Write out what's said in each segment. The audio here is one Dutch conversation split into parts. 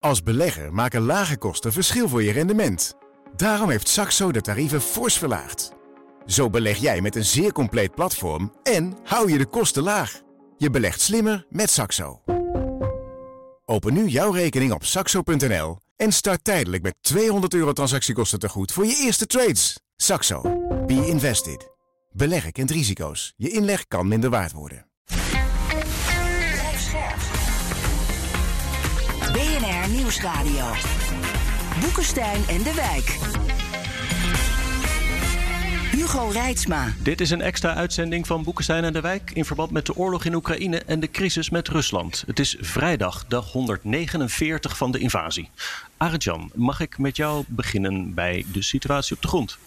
Als belegger maken lage kosten verschil voor je rendement. Daarom heeft Saxo de tarieven fors verlaagd. Zo beleg jij met een zeer compleet platform en hou je de kosten laag. Je belegt slimmer met Saxo. Open nu jouw rekening op saxo.nl en start tijdelijk met 200 euro transactiekosten te goed voor je eerste trades. Saxo. Be invested. Beleggen kent risico's. Je inleg kan minder waard worden. Nieuwsradio. Boekenstein en de Wijk. Hugo Reitsma. Dit is een extra uitzending van Boekenstein en de Wijk in verband met de oorlog in Oekraïne en de crisis met Rusland. Het is vrijdag, dag 149 van de invasie. Arjan, mag ik met jou beginnen bij de situatie op de grond?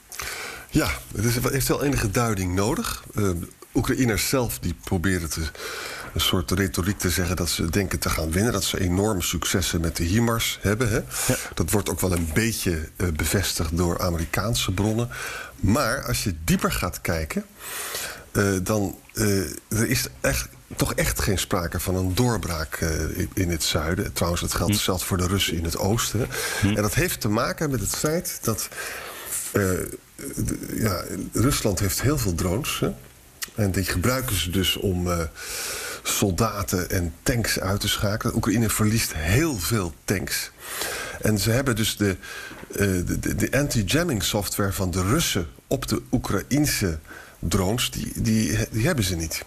Ja, het is, heeft wel enige duiding nodig. Uh, Oekraïners zelf die proberen te, een soort retoriek te zeggen dat ze denken te gaan winnen. Dat ze enorme successen met de HIMARS hebben. Hè? Ja. Dat wordt ook wel een beetje uh, bevestigd door Amerikaanse bronnen. Maar als je dieper gaat kijken, uh, dan uh, er is echt, toch echt geen sprake van een doorbraak uh, in het zuiden. Trouwens, het geldt hm. zelfs voor de Russen in het oosten. Hm. En dat heeft te maken met het feit dat ja, Rusland heeft heel veel drones. Hè? En die gebruiken ze dus om soldaten en tanks uit te schakelen. Oekraïne verliest heel veel tanks. En ze hebben dus de, uh, de, de anti-jamming software van de Russen op de Oekraïnse drones, die, die, die hebben ze niet.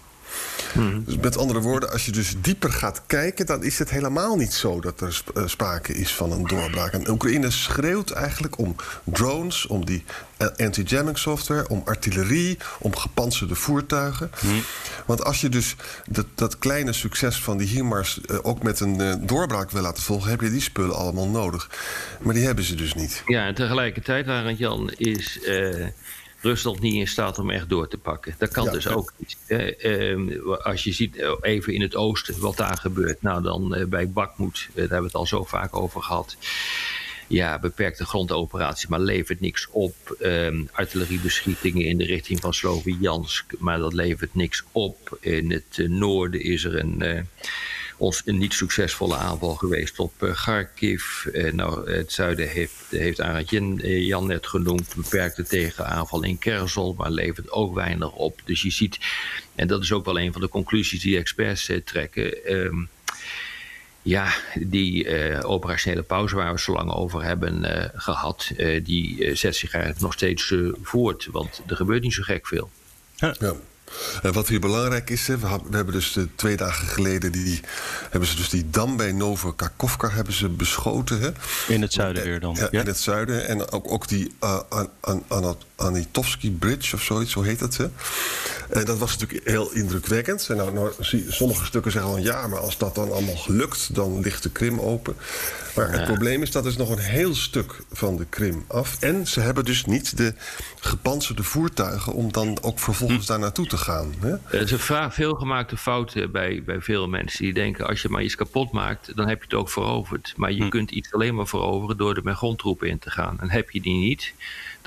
Hmm. Dus met andere woorden, als je dus dieper gaat kijken, dan is het helemaal niet zo dat er eh, sprake is van een doorbraak. En Oekraïne schreeuwt eigenlijk om drones, om die eh, anti-jamming software, om artillerie, om gepantserde voertuigen. Hmm. Want als je dus dat, dat kleine succes van die HIMARS uh, ook met een uh, doorbraak wil laten volgen, heb je die spullen allemaal nodig. Maar die hebben ze dus niet. Ja, en tegelijkertijd, Arend Jan, is. Uh Rusland niet in staat om echt door te pakken. Dat kan dus ook niet. Uh, als je ziet eh, even in het oosten wat daar gebeurt. Nou, dan uh, bij Bakhmut, daar hebben we het al zo vaak over gehad. Ja, beperkte grondoperatie, maar levert niks op. Ehm, artilleriebeschietingen in de richting van Sloviansk, maar dat levert niks op. In het noorden is er een ons een niet succesvolle aanval geweest op uh, Kharkiv. Uh, nou, het zuiden heeft, heeft Arend eh, Jan net genoemd, beperkte tegenaanval in Kersel, maar levert ook weinig op. Dus je ziet, en dat is ook wel een van de conclusies die experts trekken. Um, ja, die uh, operationele pauze waar we zo lang over hebben uh, gehad, uh, die zet zich eigenlijk nog steeds voort. Want er gebeurt niet zo gek veel. Ja. En wat hier belangrijk is, we, hebben dus twee dagen geleden die, hebben ze dus die dam bij Novokakovka hebben ze beschoten. Hè? In het zuiden weer dan. Ja, in het zuiden. En ook, ook die uh, an, an, an, Anitovsky Bridge of zoiets, zo heet dat. Hè? En dat was natuurlijk heel indrukwekkend. En nou, nou, sommige stukken zeggen van ja, maar als dat dan allemaal lukt, dan ligt de Krim open. Maar het probleem is dat is nog een heel stuk van de Krim af. En ze hebben dus niet de gepantserde voertuigen om dan ook vervolgens hm. daar naartoe te gaan. Hè? Er is een veelgemaakte fout bij, bij veel mensen die denken: als je maar iets kapot maakt, dan heb je het ook veroverd. Maar je hm. kunt iets alleen maar veroveren door er met grondtroepen in te gaan. En heb je die niet,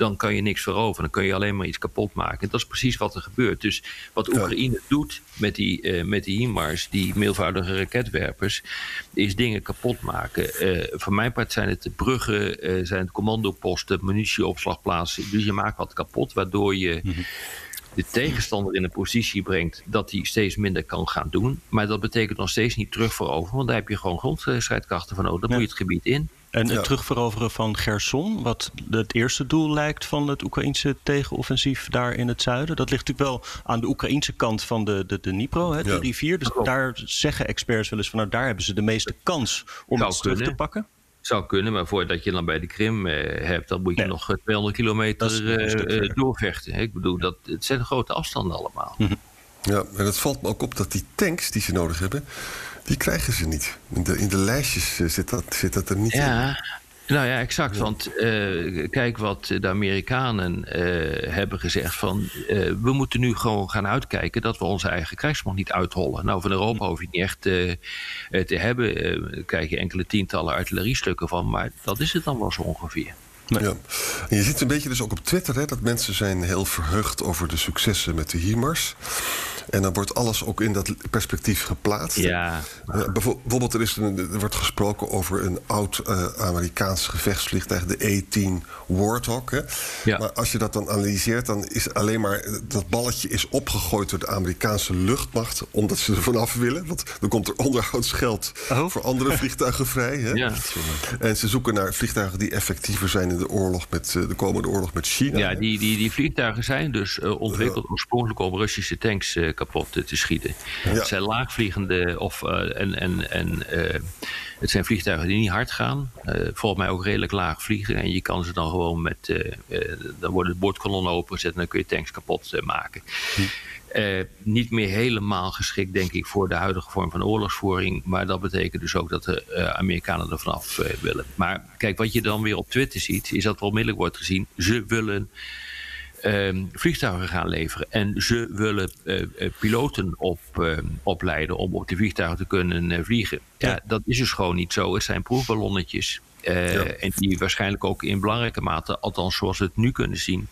dan kan je niks veroveren. Dan kun je alleen maar iets kapot maken. En dat is precies wat er gebeurt. Dus wat Oekraïne doet met die, uh, met die HIMARS, die meelvoudige raketwerpers, is dingen kapot maken. Uh, voor mijn part zijn het de bruggen, uh, zijn het commandoposten, munitieopslagplaatsen. Dus je maakt wat kapot, waardoor je. Mhm de tegenstander in een positie brengt dat hij steeds minder kan gaan doen. Maar dat betekent nog steeds niet terugveroveren, want daar heb je gewoon grondstrijdkrachten van nodig. Dan moet je het gebied in. En het terugveroveren van Gerson, wat het eerste doel lijkt van het Oekraïnse tegenoffensief daar in het zuiden. Dat ligt natuurlijk wel aan de Oekraïnse kant van de, de, de Dnipro, hè, de rivier. Dus daar zeggen experts wel eens van nou daar hebben ze de meeste kans om het terug te pakken. Zou kunnen, maar voordat je dan bij de Krim eh, hebt, dan moet je nog 200 eh, kilometer uh, doorvechten. Ik bedoel, dat, het zijn grote afstanden allemaal. Mhm. Ja, en het valt me ook op dat die tanks die ze nodig hebben, die krijgen ze niet. In de, in de lijstjes zit dat, zit dat er niet ja, in. Nou ja, exact. Want uh, kijk wat de Amerikanen uh, hebben gezegd: van uh, we moeten nu gewoon gaan uitkijken dat we onze eigen krijgsmacht niet uithollen. Nou, van Europa hoef je niet echt te hebben. Krijg je enkele tientallen artilleriestukken van, maar dat is het dan wel zo ongeveer. Ja. En je ziet een beetje dus ook op Twitter hè, dat mensen zijn heel verheugd over de successen met de HIMARS. En dan wordt alles ook in dat perspectief geplaatst. Ja. Uh, bijvoorbeeld, er, is een, er wordt gesproken over een oud uh, Amerikaans gevechtsvliegtuig, de A-10 Warthog. Hè. Ja. Maar als je dat dan analyseert, dan is alleen maar dat balletje is opgegooid door de Amerikaanse luchtmacht, omdat ze er vanaf willen. Want dan komt er onderhoudsgeld oh. voor andere vliegtuigen vrij. Hè. Ja, en ze zoeken naar vliegtuigen die effectiever zijn in de oorlog met uh, de komende oorlog met China. Ja, die, die, die vliegtuigen zijn dus ontwikkeld oorspronkelijk om Russische tanks kapot te schieten. Het zijn laagvliegende of, en, en, en het zijn vliegtuigen die niet hard gaan. Volgens mij ook redelijk laag vliegen. En je kan ze dan gewoon met. dan worden de boordkanonnen opengezet en dan kun je tanks kapot maken. Hm. Niet meer helemaal geschikt, denk ik, voor de huidige vorm van oorlogsvoering. Maar dat betekent dus ook dat de Amerikanen er vanaf willen. Maar kijk, wat je dan weer op Twitter ziet, is dat er onmiddellijk wordt gezien. Ze willen Ehm, vliegtuigen gaan leveren. En ze willen piloten op, opleiden om op de vliegtuigen te kunnen vliegen. Ja. dat is dus gewoon niet zo. Het zijn proefballonnetjes. En die waarschijnlijk ook in belangrijke mate, althans zoals we het nu kunnen zien,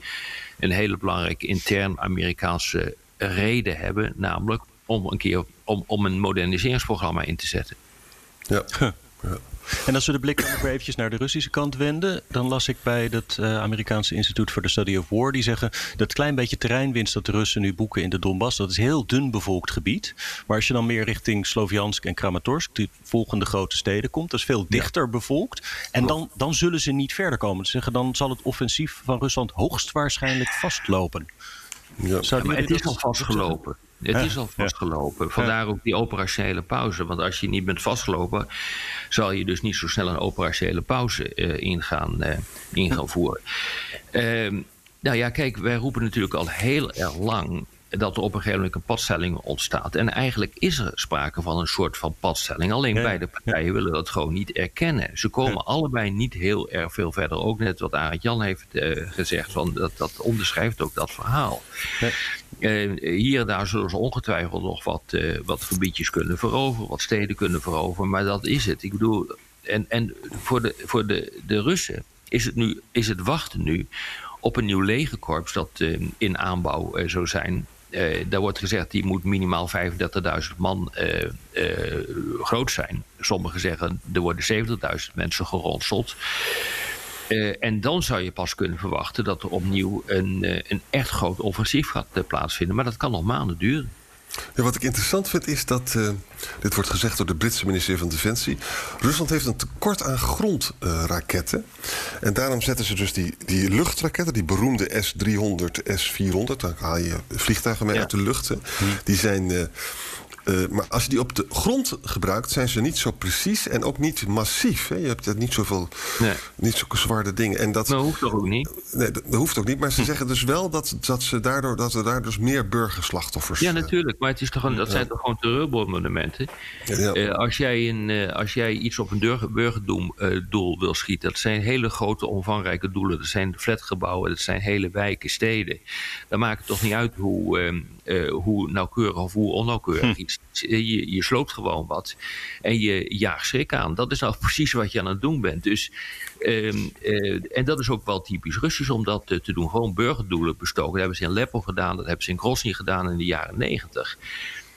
een hele belangrijke intern Amerikaanse reden hebben. Namelijk om een keer om, om een moderniseringsprogramma in te zetten. Ja. ja. En als we de blik nog eventjes naar de Russische kant wenden, dan las ik bij het uh, Amerikaanse Instituut for the Study of War, die zeggen dat klein beetje terreinwinst dat de Russen nu boeken in de Donbass, dat is heel dun bevolkt gebied. Maar als je dan meer richting Sloviansk en Kramatorsk, die volgende grote steden komt, dat is veel dichter bevolkt. En dan, dan zullen ze niet verder komen. Ze zeggen dan zal het offensief van Rusland hoogstwaarschijnlijk vastlopen. Ja. ja maar het is al vastgelopen. Het is al vastgelopen. Vandaar ook die operationele pauze. Want als je niet bent vastgelopen, zal je dus niet zo snel een operationele pauze uh, in, gaan, uh, in gaan voeren. Uh, nou ja, kijk, wij roepen natuurlijk al heel erg lang dat er op een gegeven moment een padstelling ontstaat. En eigenlijk is er sprake van een soort van padstelling. Alleen beide partijen willen dat gewoon niet erkennen. Ze komen allebei niet heel erg veel verder. Ook net wat Arend Jan heeft uh, gezegd, van dat, dat onderschrijft ook dat verhaal. Uh, hier en daar zullen ze ongetwijfeld nog wat, uh, wat gebiedjes kunnen veroveren, wat steden kunnen veroveren, maar dat is het. Ik bedoel, en, en voor, de, voor de, de Russen is het, nu, is het wachten nu op een nieuw legerkorps dat in aanbouw zou zijn. Uh, daar wordt gezegd die moet minimaal 35.000 man uh, uh, groot zijn. Sommigen zeggen er worden 70.000 mensen geronseld. en dan zou je pas kunnen verwachten dat er opnieuw een, een echt groot offensief gaat plaatsvinden. Maar dat kan nog maanden duren. Ja, wat ik interessant vind is dat, uh, dit wordt gezegd door de Britse minister van Defensie, Rusland heeft een tekort aan grondraketten. Uh, en daarom zetten ze dus die, die luchtraketten, die beroemde S-300, S-400, daar haal je vliegtuigen mee uit de lucht. Hè. Die zijn uh, uh, maar als je die op de grond gebruikt, zijn ze niet zo precies en ook niet massief. Hè? Je hebt niet zoveel, nee. niet zulke zware dingen. En dat, dat hoeft toch ook niet? Nee, dat, hoeft ook niet. Maar ze hm. zeggen dus wel dat, dat, ze daardoor, dat er daar dus meer burgerslachtoffers Ja, natuurlijk. Maar het is toch een, dat zijn toch gewoon terreurmonumenten? Ja. Uh, als, jij een, als jij iets op een burgerdoel wil schieten, dat zijn hele grote, omvangrijke doelen. Dat zijn flatgebouwen, dat zijn hele wijken, steden. Dan maakt het toch niet uit hoe, ehm, hoe nauwkeurig of hoe onnauwkeurig hm. iets je, je sloopt gewoon wat en je jaagt schrik aan. Dat is nou precies wat je aan het doen bent. Dus, ehm, eh, en dat is ook wel typisch Russisch om dat te, doen. Gewoon burgerdoelen bestoken. Dat hebben ze in Lepo gedaan, dat hebben ze in Grozny gedaan in de jaren negentig.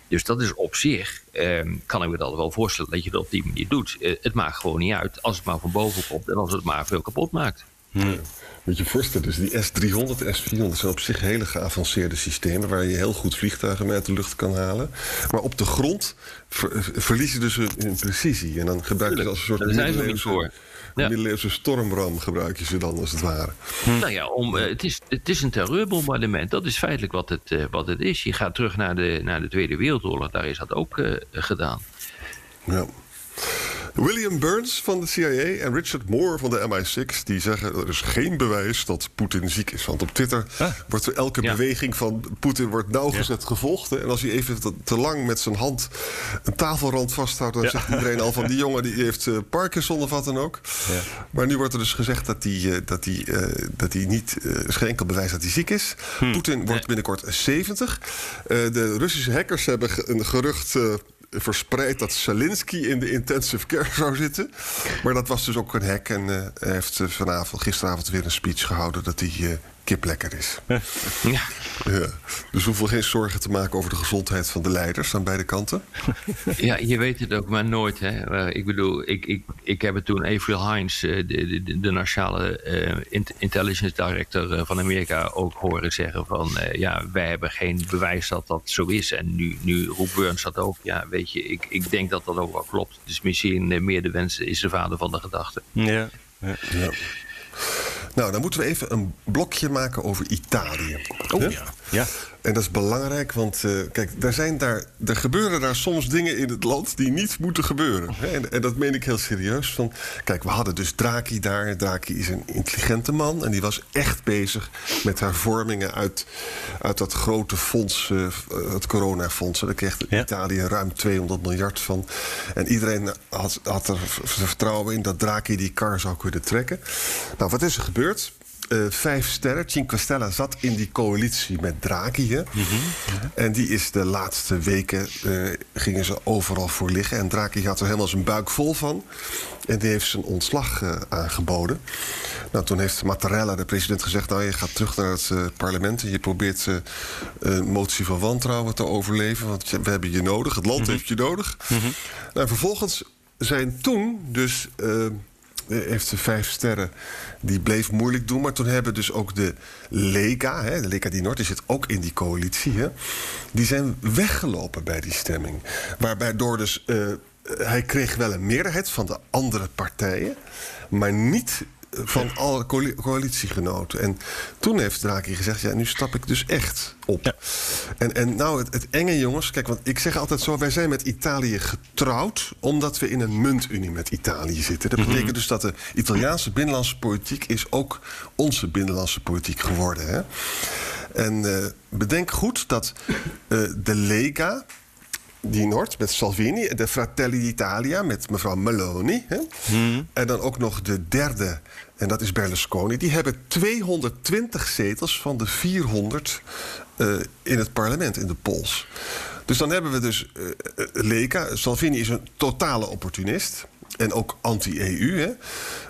Dus dat is op zich, ehm, kan ik me dat wel voorstellen dat je dat op die manier doet. Uh, het maakt gewoon niet uit als het maar van boven komt en als het maar veel kapot maakt. Hmm. Moet je je voorstellen, dus die S300 en S400 zijn op zich hele geavanceerde systemen... waar je heel goed vliegtuigen mee uit de lucht kan halen. Maar op de grond ver, verliezen dus hun, precisie. En dan gebruik je als een soort middeleeuwse, ja. middeleeuwse stormram gebruik je ze dan, als het ware. Hm. Nou ja, om, uh, het, is, het is een terreurbombardement. Dat is feitelijk wat het, uh, wat het is. Je gaat terug naar de, naar de Tweede Wereldoorlog. Daar is dat ook uh, gedaan. Ja. William Burns van de CIA en Richard Moore van de MI6... die zeggen er is geen bewijs dat Poetin ziek is. Want op Twitter ah. wordt elke beweging van Poetin wordt nauwgezet ja. gevolgd. En als hij even te, lang met zijn hand een tafelrand vasthoudt... dan zegt iedereen al van die jongen die heeft uh, Parkinson of wat dan ook. Maar nu wordt er dus gezegd dat hij, uh, dat hij, uh, dat niet... er is geen enkel bewijs dat hij ziek is. Hm. Poetin wordt binnenkort 70. de Russische hackers hebben een gerucht verspreid dat Zelensky in de intensive care zou zitten. Maar dat was dus ook een hek. En hij heeft vanavond, gisteravond weer een speech gehouden dat hij kip lekker is. Ja. ja. Dus hoeven geen zorgen te maken over de gezondheid van de leiders aan beide kanten. Ja, je weet het ook maar nooit. Hè. Eh, ik bedoel, ik, ik, ik heb het toen Avril Hines, eh, de, de, de nationale uh, intelligence director van Amerika, ook horen zeggen van ja, wij hebben geen bewijs dat dat zo is. En nu, nu roept Burns dat ook. Ja, weet je, ik, ik denk dat dat ook wel klopt. Dus misschien meer de wens is de vader van de gedachte. Ja. ja. ja. Nou, dan moeten we even een blokje maken over Italië. Oh ja. Ja. En dat is belangrijk, want uh, kijk, daar zijn daar, er gebeuren daar soms dingen in het land die niet moeten gebeuren. Hè? En, en, dat meen ik heel serieus. Van, kijk, we hadden dus Draki daar. Draki is een intelligente man en die was echt bezig met hervormingen uit, uit dat grote fonds, uh, het coronafonds. Daar kreeg Italië ruim 200 miljard van. En iedereen had, had er vertrouwen in dat Draki die kar zou kunnen trekken. Nou, wat is er gebeurd? Uh, vijf sterren. Cinque Stella zat in die coalitie met Draghi. Mhm. En die is de laatste weken uh, gingen ze overal voor liggen. En Draghi had er helemaal zijn buik vol van. En die heeft zijn ontslag uh, aangeboden. Nou, toen heeft Mattarella, de president, gezegd... nou, je gaat terug naar het parlement... en je probeert een motie van wantrouwen te overleven... want we hebben je nodig, het land mhm. heeft je nodig. Mm Nou, vervolgens zijn toen dus heeft ze vijf sterren. Die bleef moeilijk doen. Maar toen hebben dus ook de Lega, hè, de Lega die Noord, die zit ook in die coalitie. Hè, die zijn weggelopen bij die stemming. Waarbij door dus. Uh, hij kreeg wel een meerderheid van de andere partijen. Maar niet van alle coalitiegenoten. En toen heeft Draghi gezegd: ja, nu stap ik dus echt op. En, en nou, het, het, enge jongens, kijk, want ik zeg altijd zo: wij zijn met Italië getrouwd omdat we in een muntunie met Italië zitten. Dat mhm. betekent dus dat de Italiaanse binnenlandse politiek is ook onze binnenlandse politiek geworden. Hè? En uh, bedenk goed dat uh, de Lega, die Noord met Salvini. De Fratelli d'Italia met mevrouw Meloni. Hè? Hmm. En dan ook nog de derde, en dat is Berlusconi. Die hebben 220 zetels van de 400 uh, eh, in het parlement, in de pols. Dus dan hebben we dus uh, Lega. Salvini is een totale opportunist en ook anti-EU.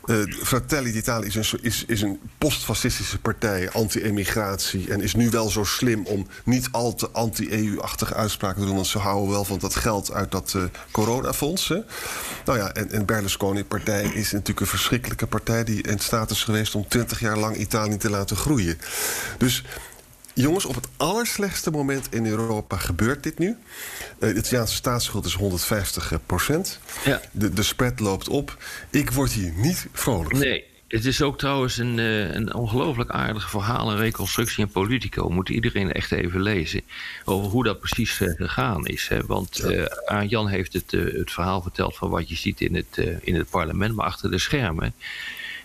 Uh, Fratelli d'Italia is een, is, is een postfascistische partij, anti-emigratie... en is nu wel zo slim om niet al te anti-EU-achtige uitspraken te doen... want ze houden wel van dat geld uit dat uh, coronafonds. Nou ja, en, en Berlusconi-partij is natuurlijk een verschrikkelijke partij... die in staat is geweest om twintig jaar lang Italië te laten groeien. Dus jongens, op het allerslechtste moment in Europa gebeurt dit nu. Uh, de Italiaanse staatsschuld is 150 procent. Ja. De, de spread loopt op. Ik word hier niet vrolijk Nee. Het is ook trouwens een, uh, een ongelooflijk aardig verhaal, een reconstructie in Politico. Moet iedereen echt even lezen. Over hoe dat precies uh, gegaan is. Hè? Want ja. Jan heeft het, het verhaal verteld van wat je ziet in het, in het parlement. Maar achter de schermen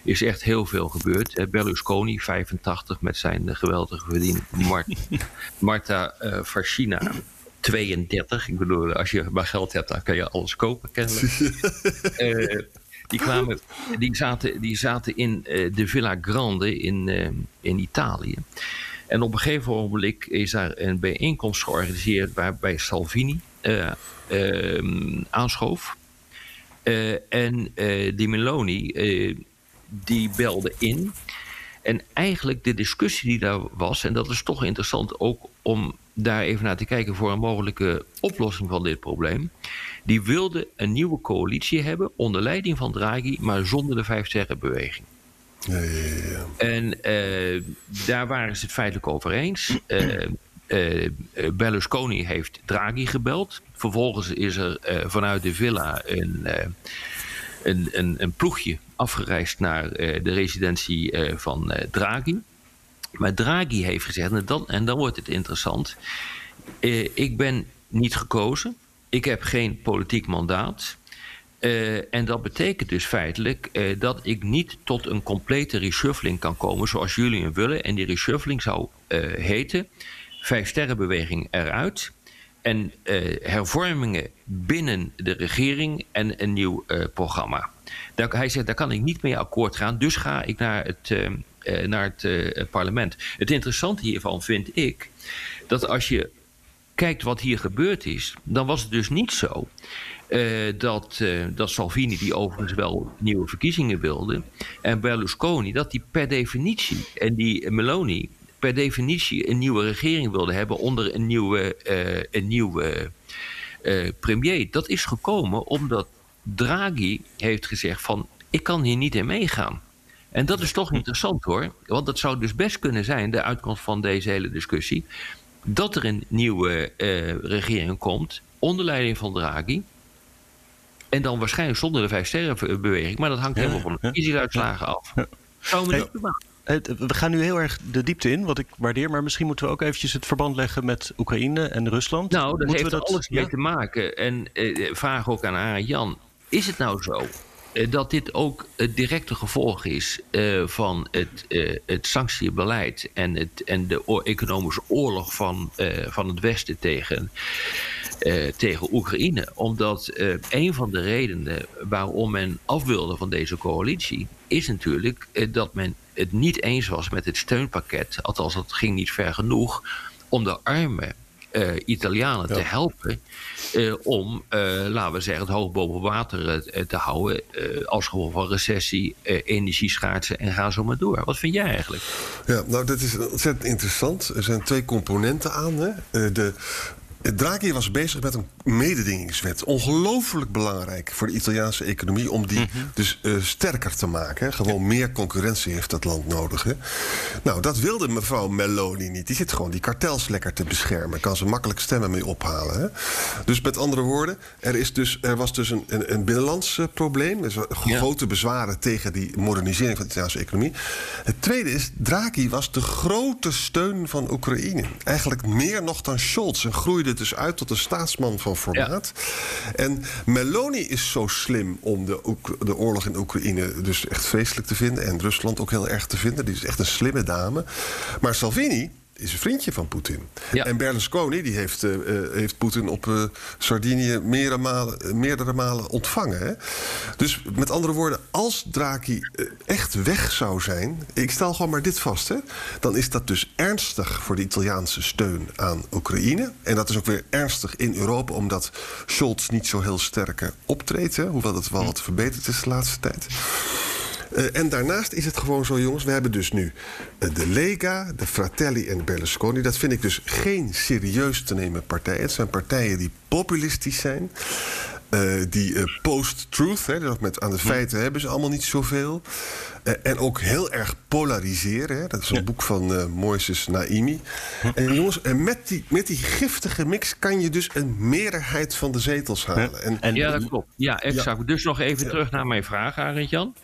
is echt heel veel gebeurd. Berlusconi, 85, met zijn geweldige verdien. Mart Marta uh, Fascina, 32. Ik bedoel, als je maar geld hebt, dan kan je alles kopen, kennelijk. uh, die, kwamen, die, zaten, die zaten in uh, de Villa Grande in, uh, in Italië. En op een gegeven moment is daar een bijeenkomst georganiseerd waarbij Salvini uh, aanschoof. en die Meloni die belde in. En eigenlijk de discussie die daar was, en dat is toch interessant ook om daar even naar te kijken voor een mogelijke oplossing van dit probleem. Die wilde een nieuwe coalitie hebben onder leiding van Draghi, maar zonder de vijf sterrenbeweging. Ja, ja, ja. En uh, daar waren ze het feitelijk over eens. Uh, uh, Berlusconi heeft Draghi gebeld. Vervolgens is er vanuit de villa een een, een, ploegje afgereisd naar eh, de residentie eh, van eh, Draghi. Maar Draghi heeft gezegd, en dan, en dan wordt het interessant. ik ben niet gekozen. Ik heb geen politiek mandaat. en dat betekent dus feitelijk dat ik niet tot een complete reshuffling kan komen zoals jullie hem willen. En die reshuffling zou heten: Vijf Sterrenbeweging eruit en uh, hervormingen binnen de regering en een nieuw uh, programma. Hij zegt, daar kan ik niet mee akkoord gaan, dus ga ik naar het, uh, naar het parlement. Het interessante hiervan vind ik dat als je kijkt wat hier gebeurd is, dan was het dus niet zo dat, dat Salvini, die overigens wel nieuwe verkiezingen wilde, en Berlusconi, dat die per definitie, en die Meloni, per definitie een nieuwe regering wilde hebben onder een nieuwe, een nieuwe premier. Dat is gekomen omdat Draghi heeft gezegd van ik kan hier niet in meegaan. En dat is toch interessant hoor. Want dat zou dus best kunnen zijn, de uitkomst van deze hele discussie, dat er een nieuwe uh, regering komt onder leiding van Draghi. En dan waarschijnlijk zonder de vijf sterrenbeweging. Maar dat hangt helemaal van de verkiezingsuitslagen af. Zou me niet we gaan nu heel erg de diepte in, wat ik waardeer. Maar misschien moeten we ook eventjes het verband leggen met Oekraïne en Rusland. Nou, dat heeft we dat, alles mee te maken. En eh, vraag ook aan Arend Jan. Is het nou zo dat dit ook het directe gevolg is uh, van het, uh, het sanctiebeleid en, het, en de economische oorlog van, uh, van het Westen tegen, tegen Oekraïne. Omdat een van de redenen waarom men af wilde van deze coalitie is natuurlijk dat men het niet eens was met het steunpakket, althans dat ging niet ver genoeg, om de armen uh, Italianen te helpen uh, om, uh, laten we zeggen, het hoog boven water te houden als gevolg van recessie, energieschaarste en ga zo maar door. Wat vind jij eigenlijk? Ja, nou dat is ontzettend interessant. Er zijn twee componenten aan. Hè. de Draghi was bezig met een mededingingswet. Ongelooflijk belangrijk voor de Italiaanse economie om die mhm. dus uh, sterker te maken. Gewoon meer concurrentie heeft dat land nodig. Hè. Nou, dat wilde mevrouw Meloni niet. Die zit gewoon die kartels lekker te beschermen. Kan ze makkelijk stemmen mee ophalen. Hè. Dus met andere woorden, er, is dus, er was dus een, een, een binnenlands probleem. Er grote bezwaren tegen die modernisering van de Italiaanse economie. Het tweede is, Draghi was de grote steun van Oekraïne. Eigenlijk meer nog dan Scholz. En groeide dus uit tot een staatsman van formaat. En Meloni is zo slim om de, de oorlog in Oekraïne dus echt vreselijk te vinden. En Rusland ook heel erg te vinden. Die is echt een slimme dame. Maar Salvini is een vriendje van Poetin. En Berlusconi die heeft, uh, heeft Poetin op uh, Sardinië meerdere malen, meerdere malen ontvangen. Hè? Dus met andere woorden, als Draghi echt weg zou zijn... ik stel gewoon maar dit vast, hè, dan is dat dus ernstig voor de Italiaanse steun aan Oekraïne. En dat is ook weer ernstig in Europa... omdat Scholz niet zo heel sterk optreedt. Hè, hoewel dat wel wat verbeterd is de laatste tijd. Uh, en daarnaast is het gewoon zo, jongens. We hebben dus nu uh, de Lega, de Fratelli en Berlusconi. Dat vind ik dus geen serieus te nemen partijen. Het zijn partijen die populistisch zijn. Uh, die post-truth, dat met aan de hm. feiten hebben ze allemaal niet zoveel. en ook heel erg polariseren. Hè. Dat is een boek van Moises Naimi. Hm. En jongens, en met, die, met die giftige mix kan je dus een meerderheid van de zetels halen. En, en, ja, dat klopt. Ja, exact. Ja. Dus nog even terug naar mijn vraag, Arend Jan.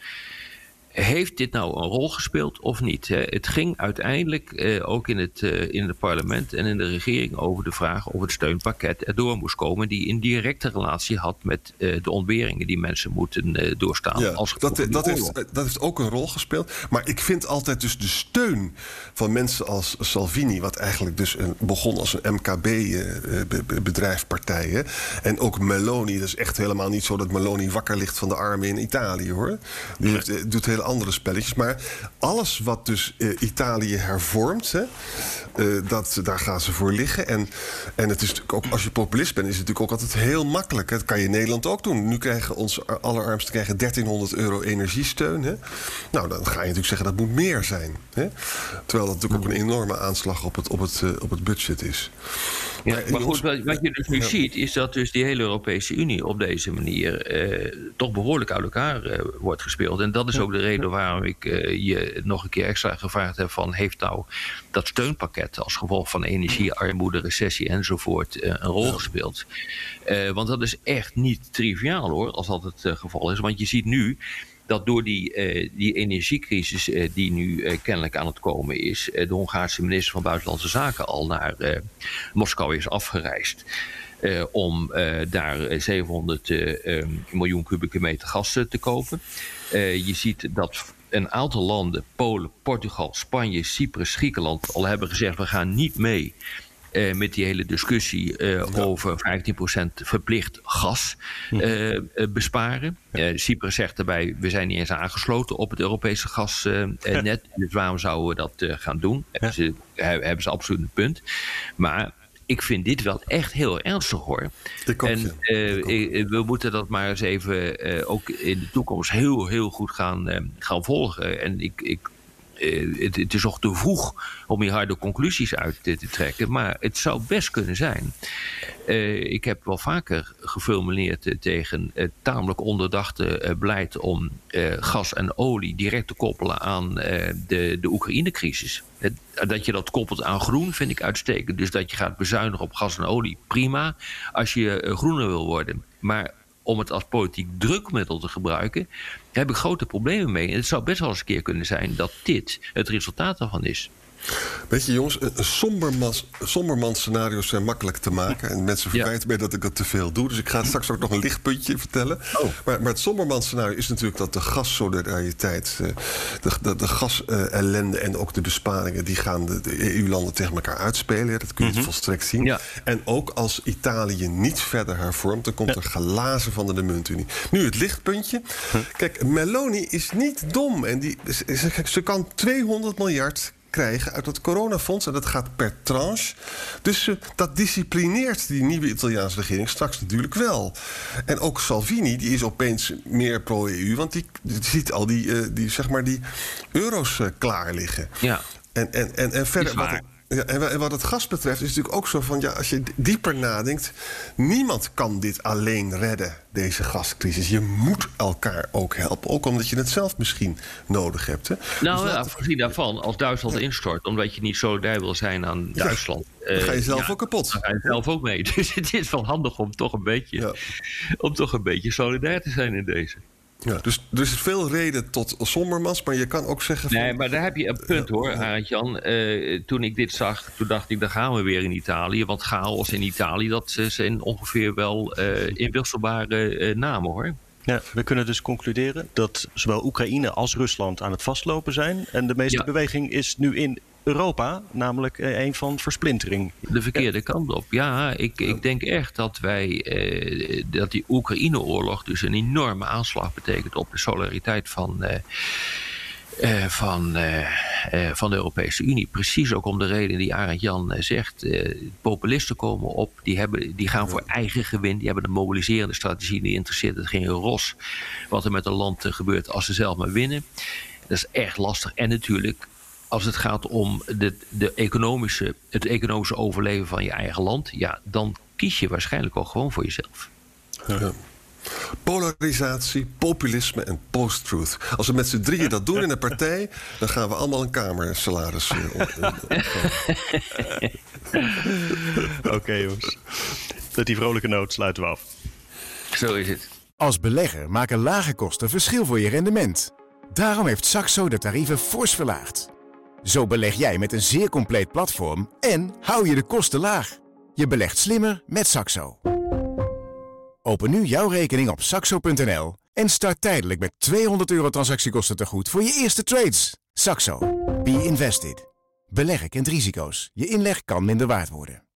Heeft dit nou een rol gespeeld of niet? Het ging uiteindelijk eh, ook in het, eh, in het parlement en in de regering over de vraag of het steunpakket erdoor moest komen, die een directe relatie had met eh, de ontberingen die mensen moeten doorstaan. Ja, als dat, dat, heeft, dat heeft ook een rol gespeeld. Maar ik vind altijd dus de steun van mensen als Salvini, wat eigenlijk dus een, begon als een MKB-bedrijfpartij. En ook Meloni, dat is echt helemaal niet zo dat Meloni wakker ligt van de armen in Italië hoor. Die heeft, doet hele andere spelletjes. Maar alles wat dus uh, Italië hervormt, hè, uh, dat, daar gaan ze voor liggen. En, en het is ook, als je populist bent, is het natuurlijk ook altijd heel makkelijk. Dat kan je in Nederland ook doen. Nu krijgen onze allerarmsten krijgen 1300 euro energiesteun. Hè. Nou, dan ga je natuurlijk zeggen dat moet meer zijn. Hè. Terwijl dat natuurlijk ook een enorme aanslag op het, op het, uh, op het budget is. Ja, maar, goed, wat, wat, je dus nu ziet, is dat dus die hele Europese Unie op deze manier eh, toch behoorlijk uit elkaar eh, wordt gespeeld. En dat is ook de reden waarom ik uh, je nog een keer extra gevraagd heb van heeft nou dat steunpakket als gevolg van energiearmoede, recessie enzovoort een rol gespeeld. want dat is echt niet triviaal hoor, als dat het geval is. Want je ziet nu dat door die, uh, die energiecrisis uh, die nu uh, kennelijk aan het komen is, de Hongaarse minister van Buitenlandse Zaken al naar Moskou is afgereisd. om daar 700 miljoen kubieke meter gas te kopen. je ziet dat een aantal landen, Polen, Portugal, Spanje, Cyprus, Griekenland, al hebben gezegd: we gaan niet mee uh, met die hele discussie uh, ja. over 15% verplicht gas uh, besparen. Cyprus zegt daarbij, we zijn niet eens aangesloten op het Europese gasnet. dus waarom zouden we dat gaan doen? Hebben ze, hebben ze absoluut een punt. Maar ik vind dit wel echt heel ernstig hoor. en we moeten dat maar eens even ook in de toekomst heel, heel goed gaan, gaan volgen. En ik, ik eh, het, het, is nog te vroeg om hier harde conclusies uit te, trekken. Maar het zou best kunnen zijn. Uh, ik heb wel vaker gefilmuleerd uh, tegen het tamelijk onderdachte beleid om gas en olie direct te koppelen aan de, de Oekraïne-crisis. Dat je dat koppelt aan groen vind ik uitstekend. Dus dat je gaat bezuinigen op gas en olie, prima. Als je groener wil worden. Maar om het als politiek drukmiddel te gebruiken, heb ik grote problemen mee. En het zou best wel eens een keer kunnen zijn dat dit het resultaat daarvan is. Weet je jongens, een sombermans, sombermans scenario's zijn makkelijk te maken. En mensen verwijten mij dat ik dat te veel doe. Dus ik ga straks ook nog een lichtpuntje vertellen. Oh. Maar, maar het sombermans scenario is natuurlijk dat de gassolidariteit... Eh, de, de, de gasellende en ook de besparingen... die gaan de, EU-landen tegen elkaar uitspelen. Dat kun je mm volstrekt zien. Ja. En ook als Italië niet verder hervormt... dan komt er glazen van de muntunie. Nu het lichtpuntje. Kijk, Meloni is niet dom. En die, ze, ze kan 200 miljard krijgen uit het coronafonds. En dat gaat per tranche. Dus uh, dat disciplineert die nieuwe Italiaanse regering straks natuurlijk wel. En ook Salvini, die is opeens meer pro-EU. Want die, ziet al die, uh, die, zeg maar die euro's uh, klaar liggen. Ja. En, en, en, en verder, wat, ja, en wat het gas betreft is het natuurlijk ook zo van... ja, als je dieper nadenkt... niemand kan dit alleen redden, deze gascrisis. Je moet elkaar ook helpen. Ook omdat je het zelf misschien nodig hebt. Hè? Nou, dus ja, voorzien daarvan, als Duitsland instort... omdat je niet solidair wil zijn aan Duitsland... dan ga je eh, zelf ook kapot. Dan ga je zelf ook mee. Dus het is wel handig om toch een beetje... om toch een beetje solidair te zijn in deze. Ja, dus er is veel reden tot sombermans, maar je kan ook zeggen... Van... Nee, maar daar heb je een punt hoor, Arend-Jan. Uh, toen ik dit zag, toen dacht ik, daar gaan we weer in Italië. Want chaos in Italië, dat zijn ongeveer wel uh, inwisselbare uh, namen hoor. Ja, we kunnen dus concluderen dat zowel Oekraïne als Rusland aan het vastlopen zijn. En de meeste beweging is nu in Europa, namelijk eh, een van versplintering. De verkeerde kant op. Ja, ik, ik denk echt dat wij eh, dat die Oekraïne-oorlog dus een enorme aanslag betekent op de solidariteit van. Eh, van, van de Europese Unie. Precies ook om de reden die Arend Jan zegt. populisten komen op, die, hebben, die gaan voor eigen gewin. Die hebben een mobiliserende strategie. Die interesseert het geen ros wat er met een land gebeurt als ze zelf maar winnen. Dat is echt lastig. En natuurlijk als het gaat om de, de economische, het economische overleven van je eigen land, ja, dan kies je waarschijnlijk ook gewoon voor jezelf. Ja. Polarisatie, populisme en post-truth. Als we met z'n drieën dat doen in een partij, dan gaan we allemaal een kamersalaris. Uh, Oké, jongens. Met die vrolijke noot sluiten we af. Zo is het. Als belegger maken lage kosten verschil voor je rendement. Daarom heeft Saxo de tarieven fors verlaagd. Zo beleg jij met een zeer compleet platform en hou je de kosten laag. Je belegt slimmer met Saxo. Open nu jouw rekening op saxo.nl en start tijdelijk met 200 euro transactiekosten te goed voor je eerste trades. Saxo. Be invested. Beleggen kent risico's. Je inleg kan minder waard worden.